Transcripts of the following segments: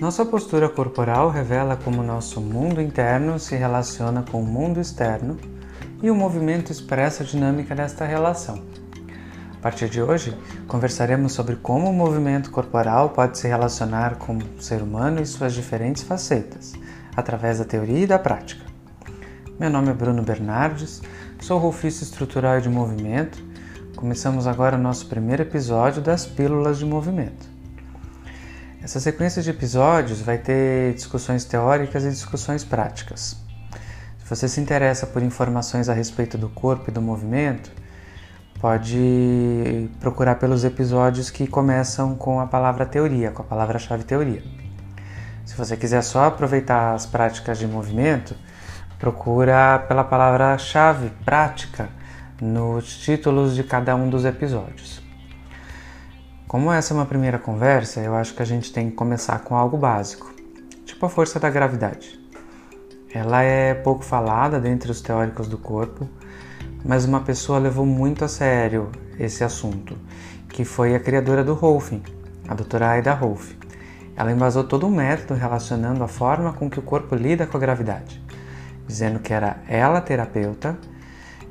Nossa postura corporal revela como nosso mundo interno se relaciona com o mundo externo e o movimento expressa a dinâmica desta relação. A partir de hoje, conversaremos sobre como o movimento corporal pode se relacionar com o ser humano e suas diferentes facetas, através da teoria e da prática. Meu nome é Bruno Bernardes, sou rolfista estrutural de movimento. Começamos agora o nosso primeiro episódio das Pílulas de Movimento. Essa sequência de episódios vai ter discussões teóricas e discussões práticas. Se você se interessa por informações a respeito do corpo e do movimento, pode procurar pelos episódios que começam com a palavra teoria, com a palavra-chave teoria. Se você quiser só aproveitar as práticas de movimento, procura pela palavra-chave prática nos títulos de cada um dos episódios. Como essa é uma primeira conversa, eu acho que a gente tem que começar com algo básico, tipo a força da gravidade. Ela é pouco falada dentre os teóricos do corpo, mas uma pessoa levou muito a sério esse assunto, que foi a criadora do Rolfing, a doutora Aida Rolf. Ela embasou todo um método relacionando a forma com que o corpo lida com a gravidade, dizendo que era ela terapeuta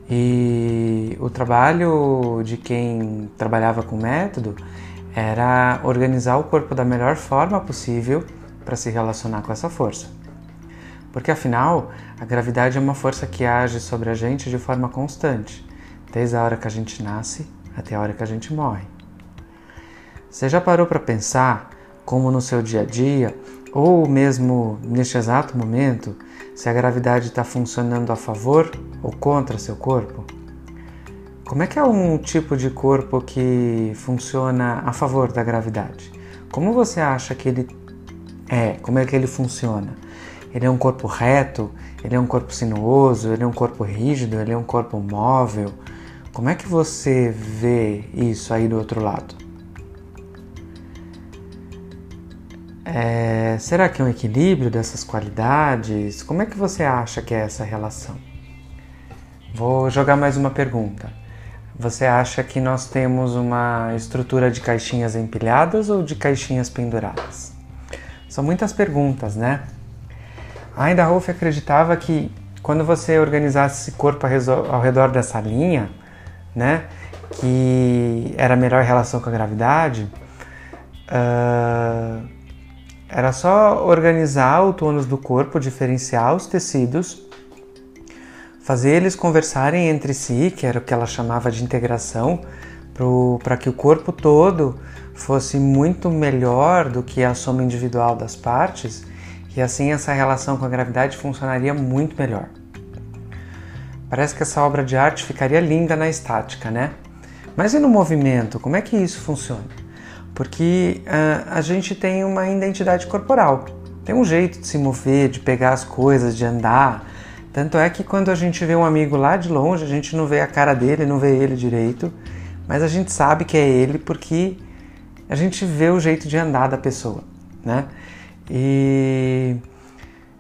e o trabalho de quem trabalhava com o método era organizar o corpo da melhor forma possível para se relacionar com essa força. Porque afinal, a gravidade é uma força que age sobre a gente de forma constante, desde a hora que a gente nasce até a hora que a gente morre. Você já parou para pensar como no seu dia a dia, ou mesmo neste exato momento, se a gravidade está funcionando a favor ou contra seu corpo? Como é que é um tipo de corpo que funciona a favor da gravidade? Como você acha que ele é? Como é que ele funciona? Ele é um corpo reto? Ele é um corpo sinuoso? Ele é um corpo rígido? Ele é um corpo móvel? Como é que você vê isso aí do outro lado? É, será que é um equilíbrio dessas qualidades? Como é que você acha que é essa relação? Vou jogar mais uma pergunta. Você acha que nós temos uma estrutura de caixinhas empilhadas ou de caixinhas penduradas? São muitas perguntas, né? Ainda Rolf acreditava que quando você organizasse esse corpo ao redor dessa linha, né, que era melhor relação com a gravidade, uh, era só organizar o tônus do corpo, diferenciar os tecidos fazer eles conversarem entre si, que era o que ela chamava de integração, para que o corpo todo fosse muito melhor do que a soma individual das partes, e assim essa relação com a gravidade funcionaria muito melhor. Parece que essa obra de arte ficaria linda na estática, né? Mas e no movimento? Como é que isso funciona? Porque uh, a gente tem uma identidade corporal, tem um jeito de se mover, de pegar as coisas, de andar, tanto é que quando a gente vê um amigo lá de longe, a gente não vê a cara dele, não vê ele direito, mas a gente sabe que é ele porque a gente vê o jeito de andar da pessoa, né? E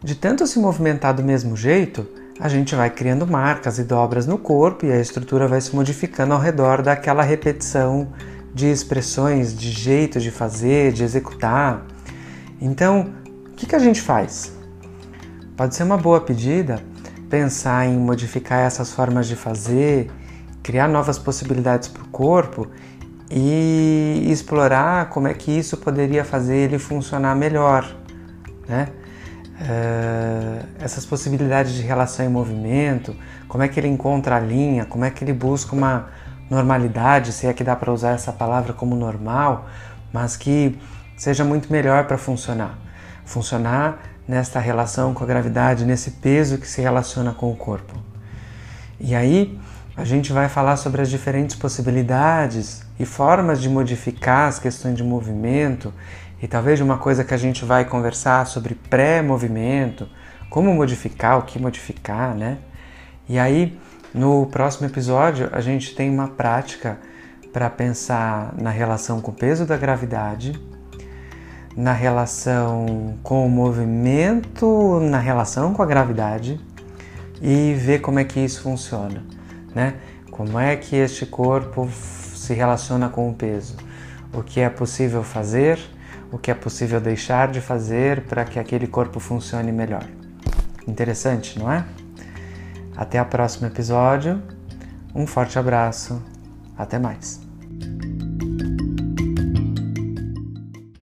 de tanto se movimentar do mesmo jeito, a gente vai criando marcas e dobras no corpo e a estrutura vai se modificando ao redor daquela repetição de expressões, de jeito de fazer, de executar. Então, o que, que a gente faz? Pode ser uma boa pedida pensar em modificar essas formas de fazer, criar novas possibilidades para o corpo e explorar como é que isso poderia fazer ele funcionar melhor, né? Uh, essas possibilidades de relação em movimento, como é que ele encontra a linha, como é que ele busca uma normalidade, se é que dá para usar essa palavra como normal, mas que seja muito melhor para funcionar. Funcionar nesta relação com a gravidade, nesse peso que se relaciona com o corpo. E aí a gente vai falar sobre as diferentes possibilidades e formas de modificar as questões de movimento e talvez uma coisa que a gente vai conversar sobre pré-movimento, como modificar, o que modificar, né? E aí no próximo episódio a gente tem uma prática para pensar na relação com o peso da gravidade na relação com o movimento, na relação com a gravidade e ver como é que isso funciona, né? Como é que este corpo se relaciona com o peso? O que é possível fazer? o que é possível deixar de fazer para que aquele corpo funcione melhor. Interessante, não é? Até o próximo episódio. Um forte abraço. Até mais.